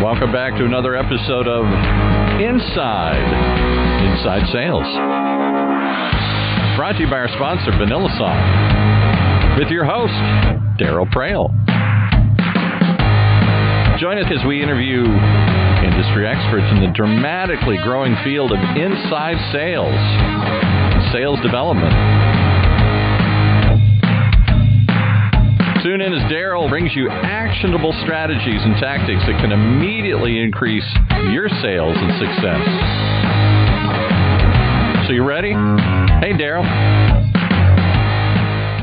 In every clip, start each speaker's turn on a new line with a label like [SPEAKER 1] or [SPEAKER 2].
[SPEAKER 1] Welcome back to another episode of Inside Inside Sales. Brought to you by our sponsor, VanillaSoft, with your host, Daryl Praill. Join us as we interview industry experts in the dramatically growing field of inside sales, sales development. Tune in as Daryl brings you actionable strategies and tactics that can immediately increase your sales and success. So, you ready? Hey, Daryl.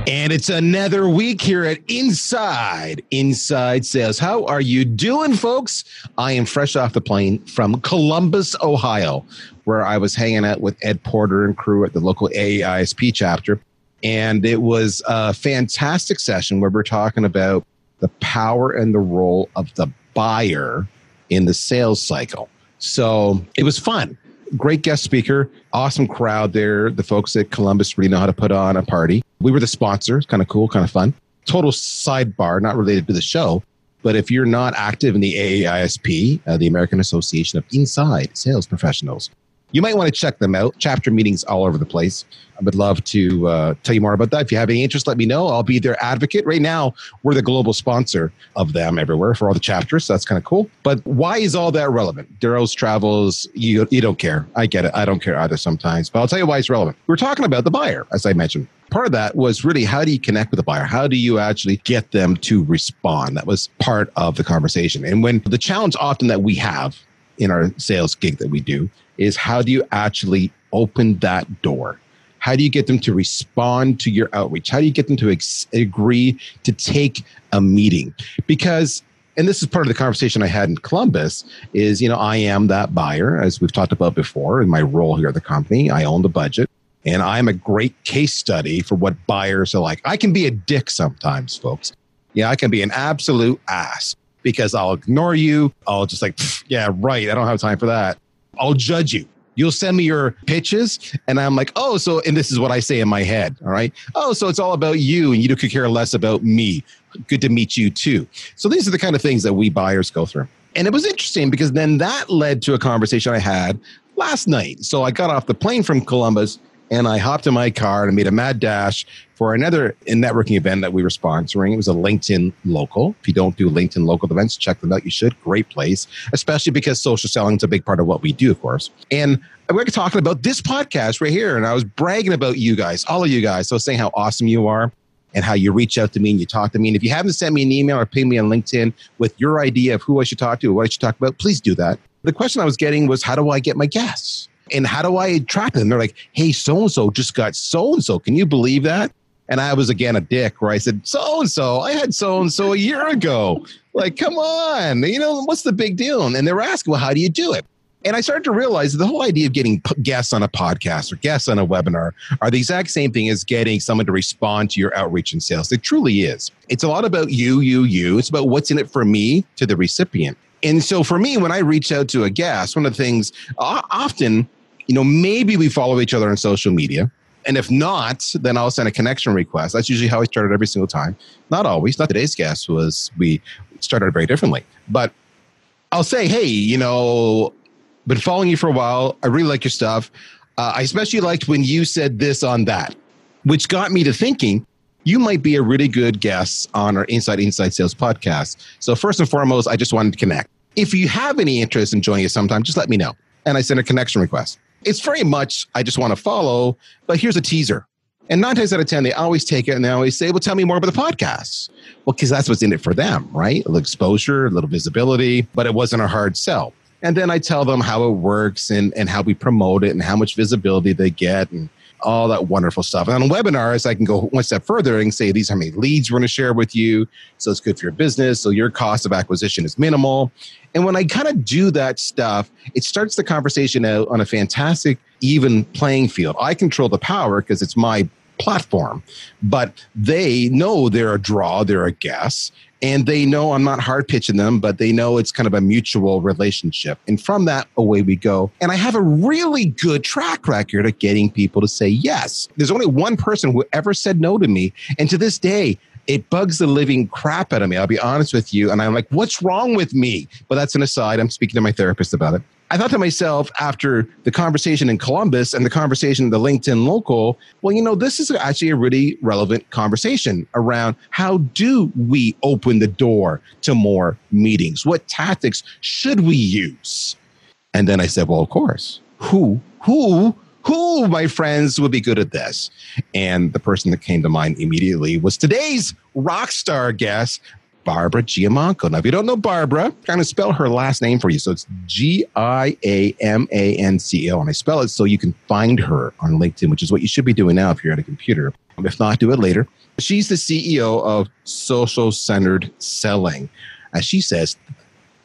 [SPEAKER 2] And it's another week here at Inside Inside Sales. How are you doing, folks? I am fresh off the plane from Columbus, Ohio, where I was hanging out with Ed Porter and crew at the local AISP chapter. And it was a fantastic session where we're talking about the power and the role of the buyer in the sales cycle. So it was fun. Great guest speaker, awesome crowd there. The folks at Columbus really know how to put on a party. We were the sponsor, kind of cool, kind of fun. Total sidebar, not related to the show. But if you're not active in the AAISP, uh, the American Association of Inside Sales Professionals, you might want to check them out. Chapter meetings all over the place. I would love to uh, tell you more about that. If you have any interest, let me know. I'll be their advocate. Right now, we're the global sponsor of them everywhere for all the chapters. So that's kind of cool. But why is all that relevant? Daryl's travels, you, you don't care. I get it. I don't care either sometimes. But I'll tell you why it's relevant. We're talking about the buyer, as I mentioned. Part of that was really how do you connect with the buyer? How do you actually get them to respond? That was part of the conversation. And when the challenge often that we have in our sales gig that we do is how do you actually open that door? How do you get them to respond to your outreach? How do you get them to ex- agree to take a meeting? Because and this is part of the conversation I had in Columbus is, you know, I am that buyer, as we've talked about before in my role here at the company. I own the budget and I'm a great case study for what buyers are like. I can be a dick sometimes, folks. Yeah, I can be an absolute ass because I'll ignore you. I'll just like, yeah, right. I don't have time for that. I'll judge you. You'll send me your pitches, and I'm like, oh, so, and this is what I say in my head. All right. Oh, so it's all about you, and you could care less about me. Good to meet you too. So these are the kind of things that we buyers go through. And it was interesting because then that led to a conversation I had last night. So I got off the plane from Columbus and I hopped in my car and made a mad dash for another networking event that we were sponsoring. It was a LinkedIn local. If you don't do LinkedIn local events, check them out. You should. Great place, especially because social selling is a big part of what we do, of course. And we're talking about this podcast right here. And I was bragging about you guys, all of you guys. So saying how awesome you are and how you reach out to me and you talk to me. And if you haven't sent me an email or ping me on LinkedIn with your idea of who I should talk to, or what I should talk about, please do that. The question I was getting was, how do I get my guests? And how do I track them? They're like, hey, so and so just got so and so. Can you believe that? And I was again a dick where I said, so and so, I had so and so a year ago. Like, come on, you know, what's the big deal? And they were asking, well, how do you do it? And I started to realize the whole idea of getting guests on a podcast or guests on a webinar are the exact same thing as getting someone to respond to your outreach and sales. It truly is. It's a lot about you, you, you. It's about what's in it for me to the recipient. And so for me, when I reach out to a guest, one of the things uh, often you know, maybe we follow each other on social media. And if not, then I'll send a connection request. That's usually how I started every single time. Not always. Not today's guest was we started very differently. But I'll say, hey, you know, been following you for a while. I really like your stuff. Uh, I especially liked when you said this on that, which got me to thinking you might be a really good guest on our Inside Inside Sales podcast. So first and foremost, I just wanted to connect. If you have any interest in joining us sometime, just let me know. And I send a connection request it's very much I just want to follow, but here's a teaser. And nine times out of 10, they always take it and they always say, well, tell me more about the podcast. Well, because that's what's in it for them, right? A little exposure, a little visibility, but it wasn't a hard sell. And then I tell them how it works and, and how we promote it and how much visibility they get and all that wonderful stuff. And on webinars, I can go one step further and say, these are many leads we're going to share with you. So it's good for your business. So your cost of acquisition is minimal. And when I kind of do that stuff, it starts the conversation out on a fantastic, even playing field. I control the power because it's my platform, but they know they're a draw, they're a guess, and they know I'm not hard pitching them, but they know it's kind of a mutual relationship. And from that, away we go. And I have a really good track record of getting people to say yes. There's only one person who ever said no to me. And to this day, it bugs the living crap out of me. I'll be honest with you. And I'm like, what's wrong with me? But that's an aside. I'm speaking to my therapist about it. I thought to myself after the conversation in Columbus and the conversation in the LinkedIn local, well, you know, this is actually a really relevant conversation around how do we open the door to more meetings? What tactics should we use? And then I said, well, of course, who, who, who, my friends, would be good at this? And the person that came to mind immediately was today's rock star guest, Barbara Giamanco. Now, if you don't know Barbara, I'm to spell her last name for you. So it's G I A M A N C O. And I spell it so you can find her on LinkedIn, which is what you should be doing now if you're at a computer. Um, if not, do it later. She's the CEO of Social Centered Selling. As she says,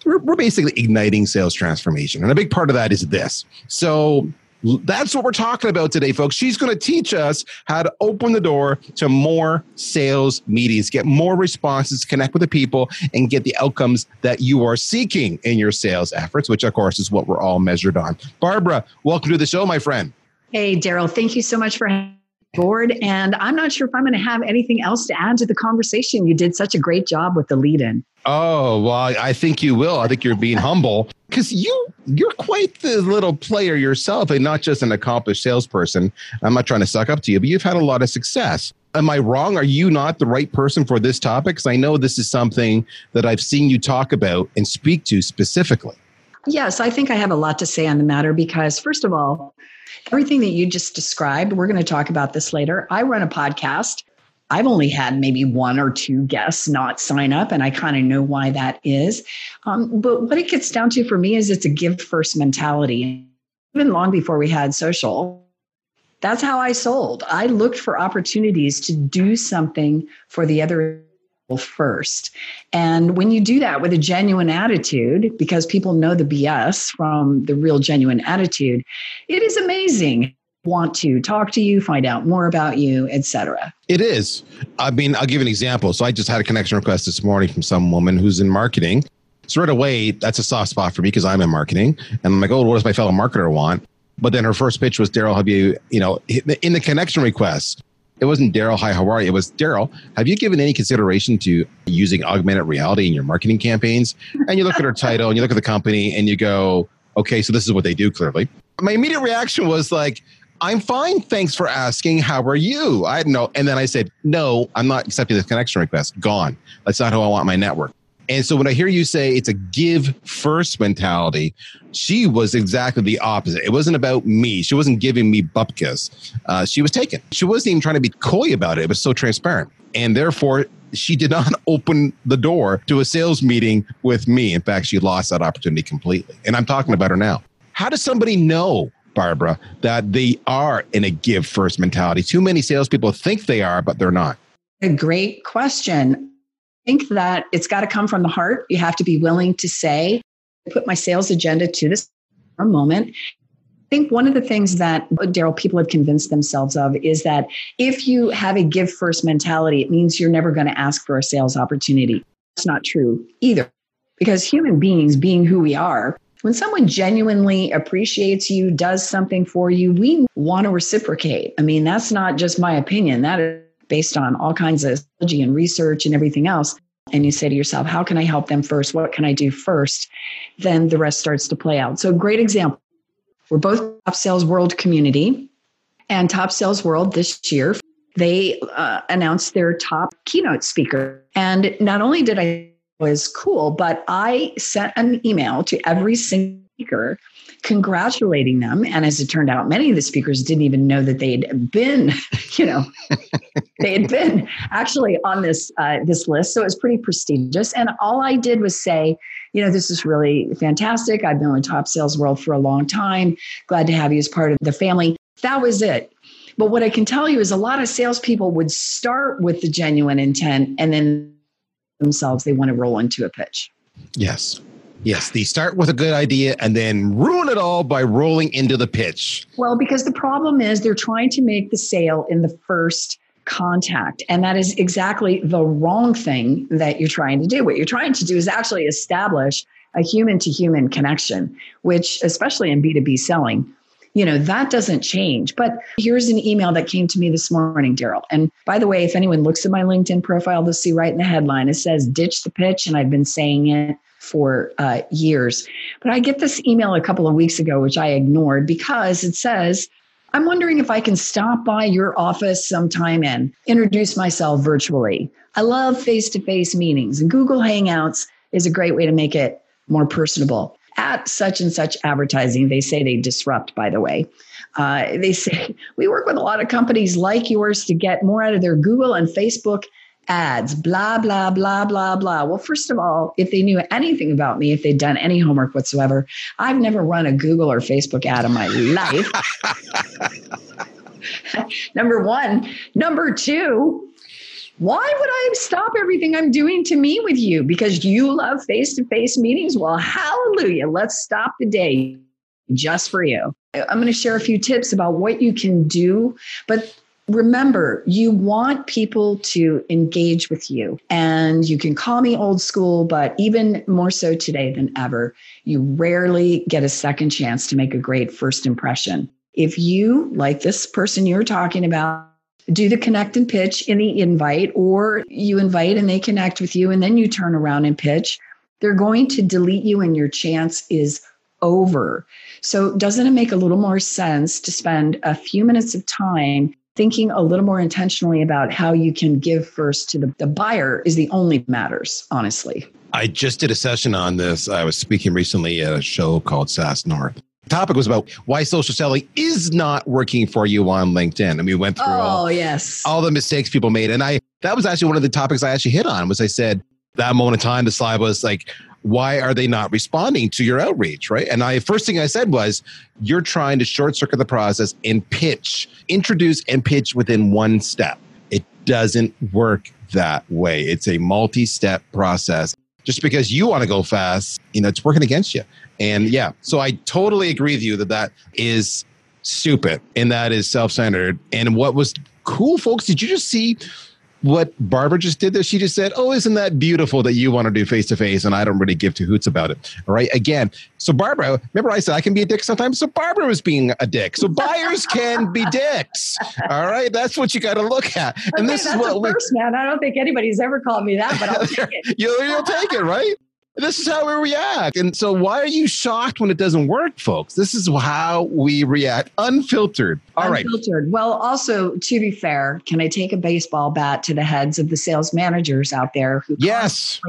[SPEAKER 2] we're basically igniting sales transformation. And a big part of that is this. So that's what we're talking about today, folks. She's going to teach us how to open the door to more sales meetings, get more responses, connect with the people, and get the outcomes that you are seeking in your sales efforts, which, of course, is what we're all measured on. Barbara, welcome to the show, my friend.
[SPEAKER 3] Hey, Daryl. Thank you so much for having board. And I'm not sure if I'm going to have anything else to add to the conversation. You did such a great job with the lead in.
[SPEAKER 2] Oh, well, I think you will. I think you're being humble because you you're quite the little player yourself and not just an accomplished salesperson. I'm not trying to suck up to you, but you've had a lot of success. Am I wrong? Are you not the right person for this topic? Because I know this is something that I've seen you talk about and speak to specifically.
[SPEAKER 3] Yes, I think I have a lot to say on the matter because, first of all, everything that you just described, we're going to talk about this later. I run a podcast. I've only had maybe one or two guests not sign up, and I kind of know why that is. Um, but what it gets down to for me is it's a give first mentality. Even long before we had social, that's how I sold. I looked for opportunities to do something for the other first. And when you do that with a genuine attitude, because people know the BS from the real genuine attitude, it is amazing want to talk to you, find out more about you, etc.
[SPEAKER 2] It is. I mean, I'll give an example. So I just had a connection request this morning from some woman who's in marketing. So right away, that's a soft spot for me because I'm in marketing. And I'm like, oh, what does my fellow marketer want? But then her first pitch was, Daryl, have you, you know, in the connection request, it wasn't Daryl, hi, how are you? It was Daryl, have you given any consideration to using augmented reality in your marketing campaigns? And you look at her title and you look at the company and you go, okay, so this is what they do clearly. My immediate reaction was like, I'm fine. Thanks for asking. How are you? I know. And then I said, no, I'm not accepting this connection request. Gone. That's not how I want my network. And so when I hear you say it's a give first mentality, she was exactly the opposite. It wasn't about me. She wasn't giving me bupkis. Uh, she was taken. She wasn't even trying to be coy about it. It was so transparent. And therefore, she did not open the door to a sales meeting with me. In fact, she lost that opportunity completely. And I'm talking about her now. How does somebody know, Barbara, that they are in a give first mentality? Too many salespeople think they are, but they're not.
[SPEAKER 3] A great question I think that it's got to come from the heart. You have to be willing to say, put my sales agenda to this for a moment. I think one of the things that Daryl people have convinced themselves of is that if you have a give first mentality, it means you're never going to ask for a sales opportunity. It's not true either. Because human beings, being who we are, when someone genuinely appreciates you, does something for you, we want to reciprocate. I mean, that's not just my opinion. That is based on all kinds of strategy and research and everything else, and you say to yourself, how can I help them first? What can I do first? Then the rest starts to play out. So, great example. We're both Top Sales World community, and Top Sales World this year, they uh, announced their top keynote speaker. And not only did I was cool, but I sent an email to every single speaker congratulating them. And as it turned out, many of the speakers didn't even know that they had been, you know, they had been actually on this uh, this list. So it was pretty prestigious. And all I did was say, you know, this is really fantastic. I've been with Top Sales World for a long time. Glad to have you as part of the family. That was it. But what I can tell you is a lot of salespeople would start with the genuine intent and then themselves they want to roll into a pitch.
[SPEAKER 2] Yes. Yes, they start with a good idea and then ruin it all by rolling into the pitch.
[SPEAKER 3] Well, because the problem is they're trying to make the sale in the first contact. And that is exactly the wrong thing that you're trying to do. What you're trying to do is actually establish a human to human connection, which, especially in B2B selling, you know, that doesn't change. But here's an email that came to me this morning, Daryl. And by the way, if anyone looks at my LinkedIn profile, they'll see right in the headline, it says ditch the pitch. And I've been saying it for uh, years. But I get this email a couple of weeks ago, which I ignored because it says, I'm wondering if I can stop by your office sometime and introduce myself virtually. I love face to face meetings, and Google Hangouts is a great way to make it more personable. At such and such advertising, they say they disrupt, by the way. Uh, they say we work with a lot of companies like yours to get more out of their Google and Facebook ads, blah, blah, blah, blah, blah. Well, first of all, if they knew anything about me, if they'd done any homework whatsoever, I've never run a Google or Facebook ad in my life. Number one. Number two, why would I stop everything I'm doing to meet with you? Because you love face to face meetings? Well, hallelujah. Let's stop the day just for you. I'm going to share a few tips about what you can do, but remember, you want people to engage with you. And you can call me old school, but even more so today than ever, you rarely get a second chance to make a great first impression. If you, like this person you're talking about, do the connect and pitch in the invite, or you invite and they connect with you, and then you turn around and pitch, they're going to delete you, and your chance is over. So, doesn't it make a little more sense to spend a few minutes of time thinking a little more intentionally about how you can give first to the, the buyer is the only matters, honestly.
[SPEAKER 2] I just did a session on this. I was speaking recently at a show called SaaS North. Topic was about why social selling is not working for you on LinkedIn. And we went through oh, all,
[SPEAKER 3] yes.
[SPEAKER 2] all the mistakes people made. And I that was actually one of the topics I actually hit on was I said that moment of time, the slide was like, why are they not responding to your outreach right and i first thing i said was you're trying to short circuit the process and pitch introduce and pitch within one step it doesn't work that way it's a multi-step process just because you want to go fast you know it's working against you. And yeah so i totally agree with you that that is stupid and that is self-centered. And what was cool folks did you just see what Barbara just did there. She just said, Oh, isn't that beautiful that you want to do face to face? And I don't really give two hoots about it. All right. Again, so Barbara, remember I said I can be a dick sometimes? So Barbara was being a dick. So buyers can be dicks. All right. That's what you got to look at.
[SPEAKER 3] And okay, this is what first, man. I don't think anybody's ever called me that, but I'll take it.
[SPEAKER 2] you'll, you'll take it, right? This is how we react. And so, why are you shocked when it doesn't work, folks? This is how we react unfiltered. All
[SPEAKER 3] unfiltered. right. Unfiltered. Well, also, to be fair, can I take a baseball bat to the heads of the sales managers out there who
[SPEAKER 2] yes.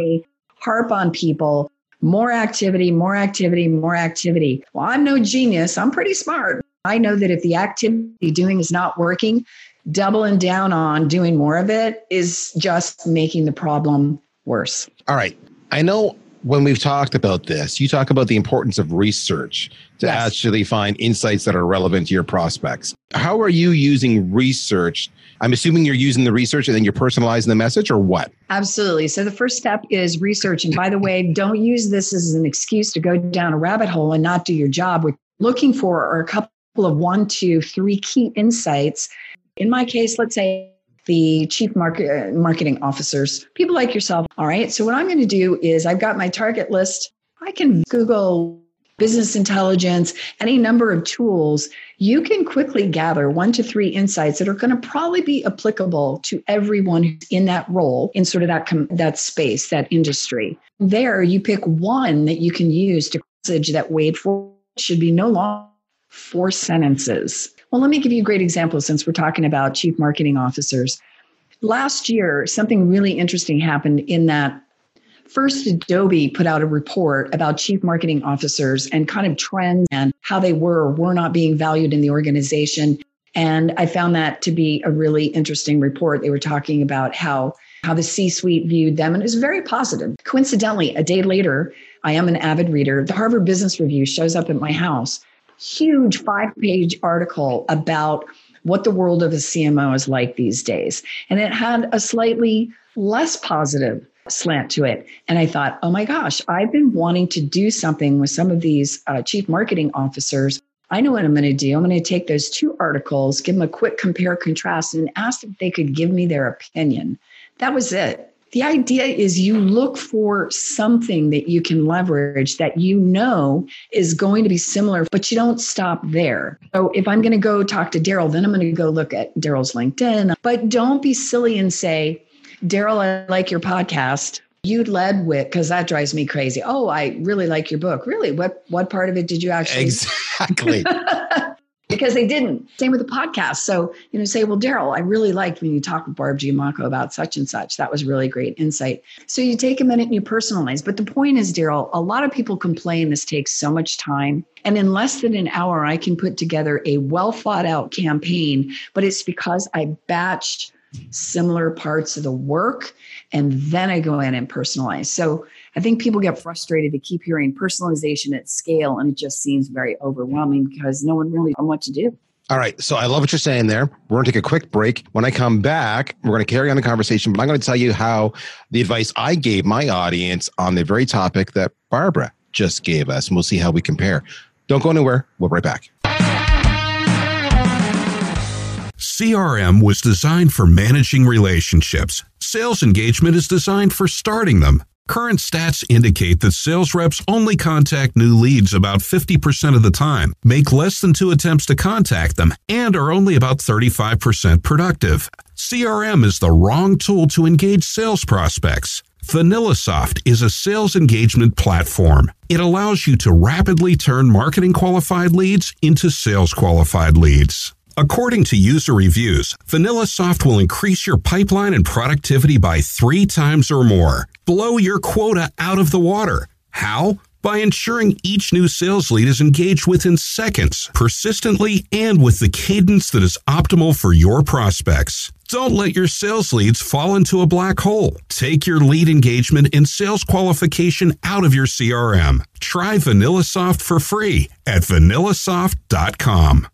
[SPEAKER 3] harp on people? More activity, more activity, more activity. Well, I'm no genius. I'm pretty smart. I know that if the activity doing is not working, doubling down on doing more of it is just making the problem worse.
[SPEAKER 2] All right. I know when we've talked about this, you talk about the importance of research to yes. actually find insights that are relevant to your prospects. How are you using research? I'm assuming you're using the research and then you're personalizing the message or what?
[SPEAKER 3] Absolutely. So the first step is research. And by the way, don't use this as an excuse to go down a rabbit hole and not do your job. What looking for are a couple of one, two, three key insights. In my case, let's say the chief market, marketing officers, people like yourself. All right. So, what I'm going to do is I've got my target list. I can Google business intelligence, any number of tools. You can quickly gather one to three insights that are going to probably be applicable to everyone who's in that role, in sort of that, com- that space, that industry. There, you pick one that you can use to message that wait for should be no longer four sentences. Well, let me give you a great example since we're talking about chief marketing officers. Last year, something really interesting happened in that first Adobe put out a report about chief marketing officers and kind of trends and how they were or were not being valued in the organization. And I found that to be a really interesting report. They were talking about how how the C-suite viewed them, and it was very positive. Coincidentally, a day later, I am an avid reader. The Harvard Business Review shows up at my house huge five page article about what the world of a CMO is like these days. And it had a slightly less positive slant to it. And I thought, oh my gosh, I've been wanting to do something with some of these uh, chief marketing officers. I know what I'm going to do. I'm going to take those two articles, give them a quick compare contrast, and ask if they could give me their opinion. That was it. The idea is you look for something that you can leverage that you know is going to be similar, but you don't stop there. So if I'm going to go talk to Daryl, then I'm going to go look at Daryl's LinkedIn. But don't be silly and say, Daryl, I like your podcast. You led with because that drives me crazy. Oh, I really like your book. Really? What what part of it did you actually
[SPEAKER 2] exactly?
[SPEAKER 3] because they didn't. Same with the podcast. So, you know, say, well, Daryl, I really liked when you talked with Barb Giamanco about such and such. That was really great insight. So you take a minute and you personalize. But the point is, Daryl, a lot of people complain this takes so much time. And in less than an hour, I can put together a well thought out campaign, but it's because I batched similar parts of the work and then I go in and personalize. So I think people get frustrated to keep hearing personalization at scale, and it just seems very overwhelming because no one really knows what to do.
[SPEAKER 2] All right. So I love what you're saying there. We're going to take a quick break. When I come back, we're going to carry on the conversation, but I'm going to tell you how the advice I gave my audience on the very topic that Barbara just gave us, and we'll see how we compare. Don't go anywhere. We'll be right back.
[SPEAKER 4] CRM was designed for managing relationships. Sales engagement is designed for starting them. Current stats indicate that sales reps only contact new leads about 50% of the time, make less than two attempts to contact them, and are only about 35% productive. CRM is the wrong tool to engage sales prospects. VanillaSoft is a sales engagement platform. It allows you to rapidly turn marketing qualified leads into sales qualified leads. According to user reviews, VanillaSoft will increase your pipeline and productivity by three times or more. Blow your quota out of the water. How? By ensuring each new sales lead is engaged within seconds, persistently, and with the cadence that is optimal for your prospects. Don't let your sales leads fall into a black hole. Take your lead engagement and sales qualification out of your CRM. Try VanillaSoft for free at vanillasoft.com.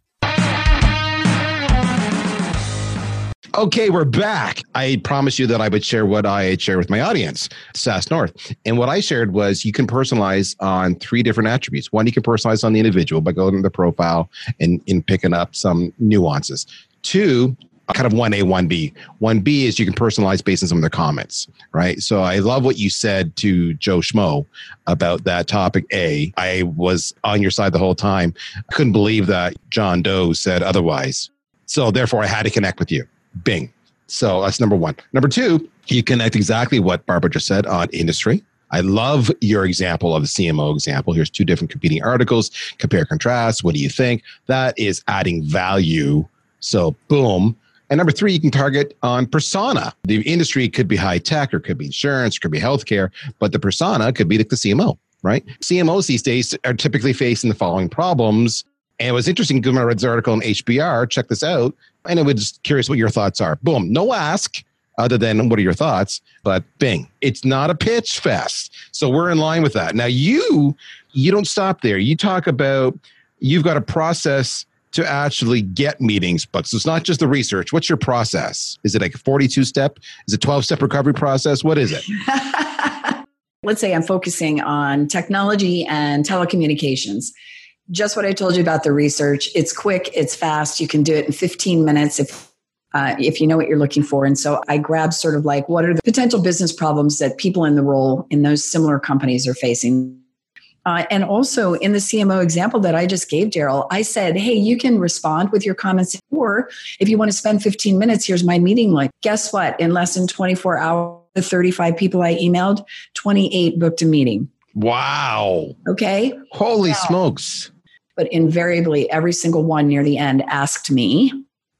[SPEAKER 2] Okay, we're back. I promised you that I would share what I share with my audience, SaaS North. And what I shared was you can personalize on three different attributes. One, you can personalize on the individual by going to the profile and, and picking up some nuances. Two, kind of 1A, 1B. 1B is you can personalize based on some of the comments, right? So I love what you said to Joe Schmo about that topic A. I was on your side the whole time. I couldn't believe that John Doe said otherwise. So therefore, I had to connect with you. Bing. So that's number one. Number two, you connect exactly what Barbara just said on industry. I love your example of the CMO example. Here's two different competing articles, compare, contrast. What do you think? That is adding value. So, boom. And number three, you can target on persona. The industry could be high tech or could be insurance, could be healthcare, but the persona could be like the CMO, right? CMOs these days are typically facing the following problems. And it was interesting. I read this article in HBR. Check this out. And I was curious what your thoughts are. Boom. No ask other than what are your thoughts, but bing. It's not a pitch fest. So we're in line with that. Now you you don't stop there. You talk about you've got a process to actually get meetings but So it's not just the research. What's your process? Is it like a 42 step? Is it 12 step recovery process? What is it?
[SPEAKER 3] Let's say I'm focusing on technology and telecommunications just what I told you about the research. It's quick, it's fast. You can do it in 15 minutes if uh, if you know what you're looking for. And so I grabbed sort of like what are the potential business problems that people in the role in those similar companies are facing. Uh, and also in the CMO example that I just gave, Daryl, I said, hey, you can respond with your comments. Or if you want to spend 15 minutes, here's my meeting link. Guess what? In less than 24 hours, the 35 people I emailed, 28 booked a meeting.
[SPEAKER 2] Wow.
[SPEAKER 3] Okay.
[SPEAKER 2] Holy smokes
[SPEAKER 3] but invariably every single one near the end asked me,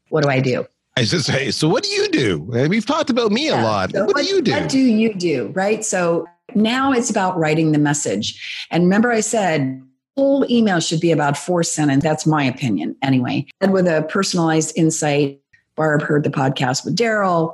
[SPEAKER 3] What do I do?
[SPEAKER 2] I just say, So what do you do? We've talked about me yeah, a lot. So what, what do you do?
[SPEAKER 3] What do you do? Right. So now it's about writing the message. And remember, I said, whole email should be about four sentences. That's my opinion anyway. And with a personalized insight, Barb heard the podcast with Daryl.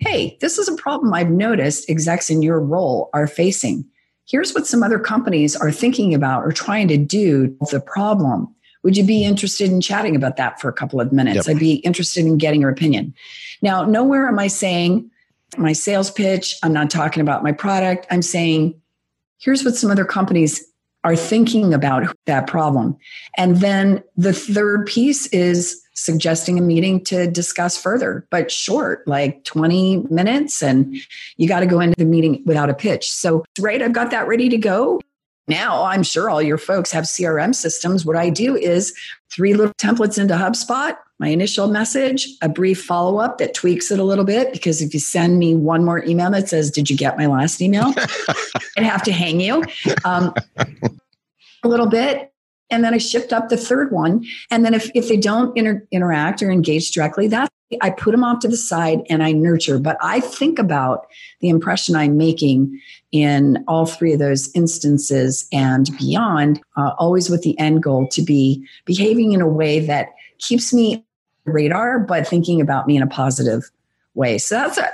[SPEAKER 3] Hey, this is a problem I've noticed execs in your role are facing here's what some other companies are thinking about or trying to do the problem. Would you be interested in chatting about that for a couple of minutes? Yep. i'd be interested in getting your opinion. Now nowhere am i saying my sales pitch i'm not talking about my product. I'm saying here's what some other companies are thinking about that problem. And then the third piece is suggesting a meeting to discuss further, but short, like 20 minutes, and you got to go into the meeting without a pitch. So, right, I've got that ready to go. Now, I'm sure all your folks have CRM systems. What I do is three little templates into HubSpot, my initial message, a brief follow up that tweaks it a little bit. Because if you send me one more email that says, Did you get my last email? I'd have to hang you um, a little bit. And then I shipped up the third one. And then if, if they don't inter- interact or engage directly, that I put them off to the side and I nurture. But I think about the impression I'm making in all three of those instances and beyond, uh, always with the end goal to be behaving in a way that keeps me radar, but thinking about me in a positive way. So that's a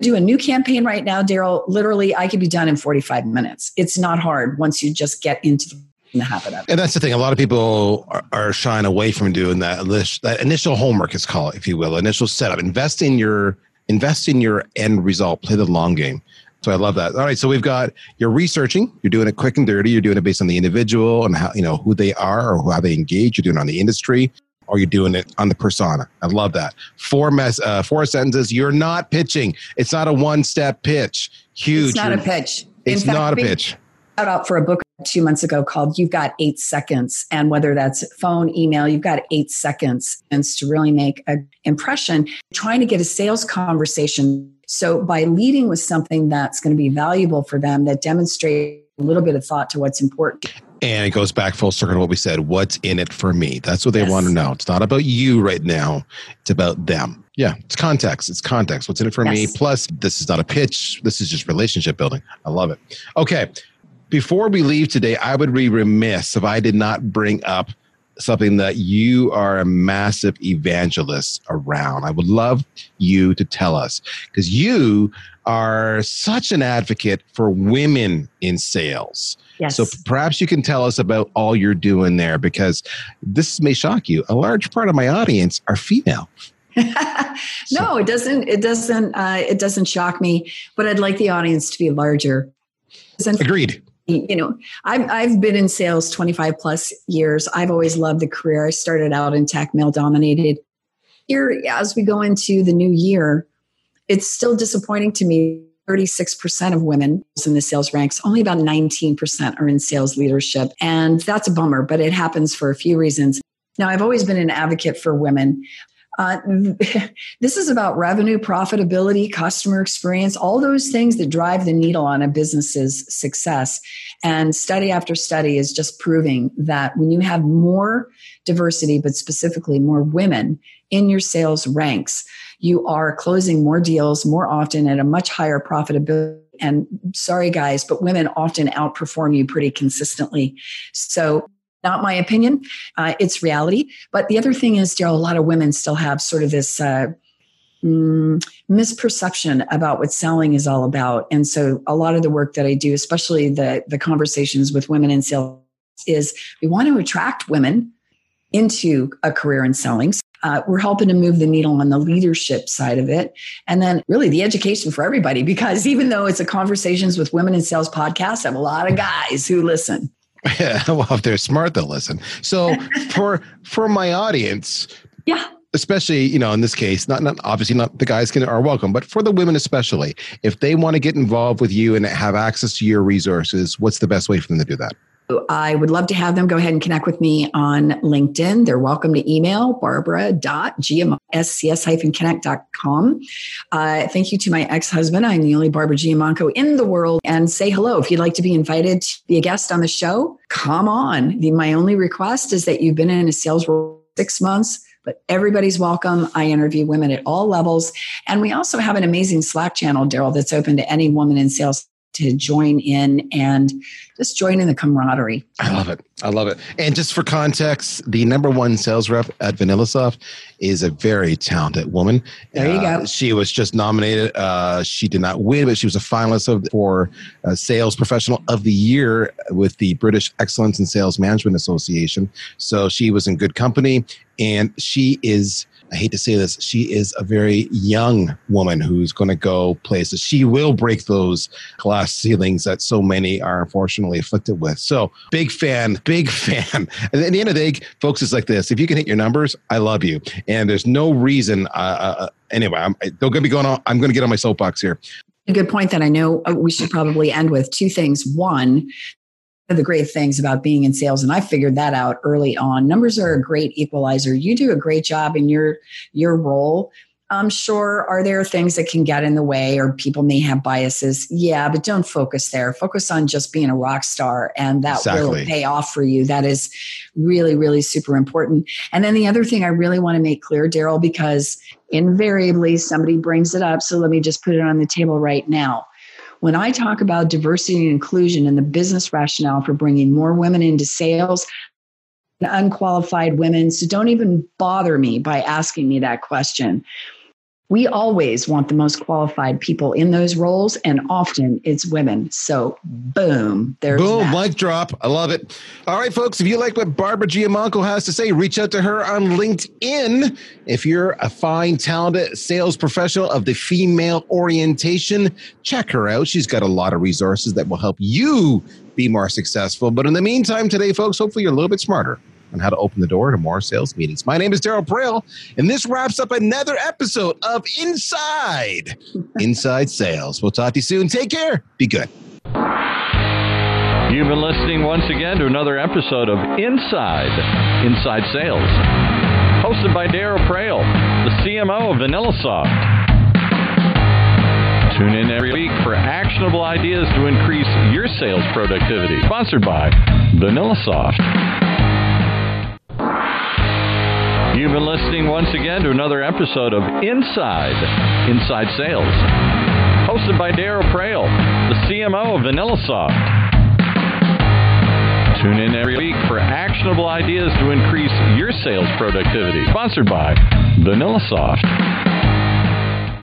[SPEAKER 3] do a new campaign right now, Daryl. Literally, I could be done in 45 minutes. It's not hard once you just get into the the habit of. It.
[SPEAKER 2] And that's the thing. A lot of people are, are shying away from doing that. That initial homework is called, if you will, initial setup. Invest in your invest in your end result. Play the long game. So I love that. All right, so we've got you're researching. You're doing it quick and dirty. You're doing it based on the individual and how you know who they are or how they engage. You're doing it on the industry or you're doing it on the persona. I love that. Four mess, uh, four sentences. You're not pitching. It's not a one step pitch. Huge.
[SPEAKER 3] It's not you're, a pitch.
[SPEAKER 2] It's fact, not a pitch.
[SPEAKER 3] Shout out for a book two months ago called You've Got Eight Seconds. And whether that's phone, email, you've got eight seconds and to really make an impression, trying to get a sales conversation. So by leading with something that's going to be valuable for them that demonstrates a little bit of thought to what's important.
[SPEAKER 2] And it goes back full circle to what we said. What's in it for me? That's what they yes. want to know. It's not about you right now. It's about them. Yeah, it's context. It's context. What's in it for yes. me? Plus, this is not a pitch. This is just relationship building. I love it. Okay before we leave today, I would be remiss if I did not bring up something that you are a massive evangelist around. I would love you to tell us because you are such an advocate for women in sales.
[SPEAKER 3] Yes.
[SPEAKER 2] So perhaps you can tell us about all you're doing there because this may shock you. A large part of my audience are female.
[SPEAKER 3] no, it doesn't. It doesn't. Uh, it doesn't shock me. But I'd like the audience to be larger.
[SPEAKER 2] Agreed
[SPEAKER 3] you know I've, I've been in sales 25 plus years. I've always loved the career. I started out in tech male dominated. Here as we go into the new year it's still disappointing to me. 36% of women in the sales ranks only about 19% are in sales leadership and that's a bummer but it happens for a few reasons. Now i've always been an advocate for women uh, this is about revenue, profitability, customer experience, all those things that drive the needle on a business's success. And study after study is just proving that when you have more diversity, but specifically more women in your sales ranks, you are closing more deals more often at a much higher profitability. And sorry, guys, but women often outperform you pretty consistently. So not my opinion. Uh, it's reality. But the other thing is, Daryl, a lot of women still have sort of this uh, mm, misperception about what selling is all about. And so a lot of the work that I do, especially the, the conversations with women in sales, is we want to attract women into a career in selling. Uh, we're helping to move the needle on the leadership side of it. And then really the education for everybody, because even though it's a conversations with women in sales podcast, I have a lot of guys who listen.
[SPEAKER 2] Yeah, well, if they're smart, they'll listen. So for for my audience,
[SPEAKER 3] yeah,
[SPEAKER 2] especially you know in this case, not not obviously not the guys can are welcome, but for the women especially, if they want to get involved with you and have access to your resources, what's the best way for them to do that?
[SPEAKER 3] I would love to have them go ahead and connect with me on LinkedIn. They're welcome to email barbara.scs-connect.com. Uh, thank you to my ex-husband. I'm the only Barbara Giamanco in the world and say hello. If you'd like to be invited to be a guest on the show, come on. The, my only request is that you've been in a sales role six months, but everybody's welcome. I interview women at all levels. And we also have an amazing Slack channel, Daryl, that's open to any woman in sales to join in and just join in the camaraderie.
[SPEAKER 2] I love it. I love it. And just for context, the number one sales rep at VanillaSoft is a very talented woman.
[SPEAKER 3] There you uh,
[SPEAKER 2] go. She was just nominated. Uh, she did not win, but she was a finalist of, for uh, Sales Professional of the Year with the British Excellence in Sales Management Association. So she was in good company, and she is I hate to say this, she is a very young woman who's going to go places. She will break those glass ceilings that so many are unfortunately afflicted with. So, big fan, big fan. And at the end of the day, folks, it's like this if you can hit your numbers, I love you. And there's no reason, uh, uh, anyway, I'm, they're going to be going on. I'm going to get on my soapbox here.
[SPEAKER 3] A good point that I know uh, we should probably end with two things. One, of the great things about being in sales and i figured that out early on. Numbers are a great equalizer. You do a great job in your your role. I'm sure are there things that can get in the way or people may have biases? Yeah but don't focus there. Focus on just being a rock star and that exactly. will pay off for you. That is really really super important. And then the other thing i really want to make clear daryl because invariably somebody brings it up so let me just put it on the table right now when I talk about diversity and inclusion and the business rationale for bringing more women into sales, unqualified women, so don't even bother me by asking me that question we always want the most qualified people in those roles, and often it's women. So, boom, there's
[SPEAKER 2] boom, that. mic drop. I love it. All right, folks, if you like what Barbara Giamanco has to say, reach out to her on LinkedIn. If you're a fine, talented sales professional of the female orientation, check her out. She's got a lot of resources that will help you be more successful. But in the meantime, today, folks, hopefully you're a little bit smarter on how to open the door to more sales meetings. My name is Daryl Praill, and this wraps up another episode of Inside Inside Sales. We'll talk to you soon. Take care. Be good.
[SPEAKER 1] You've been listening once again to another episode of Inside Inside Sales, hosted by Daryl Praill, the CMO of VanillaSoft. Tune in every week for actionable ideas to increase your sales productivity. Sponsored by VanillaSoft. You've been listening once again to another episode of Inside Inside Sales, hosted by Daryl Praill, the CMO of VanillaSoft. Tune in every week for actionable ideas to increase your sales productivity. Sponsored by VanillaSoft.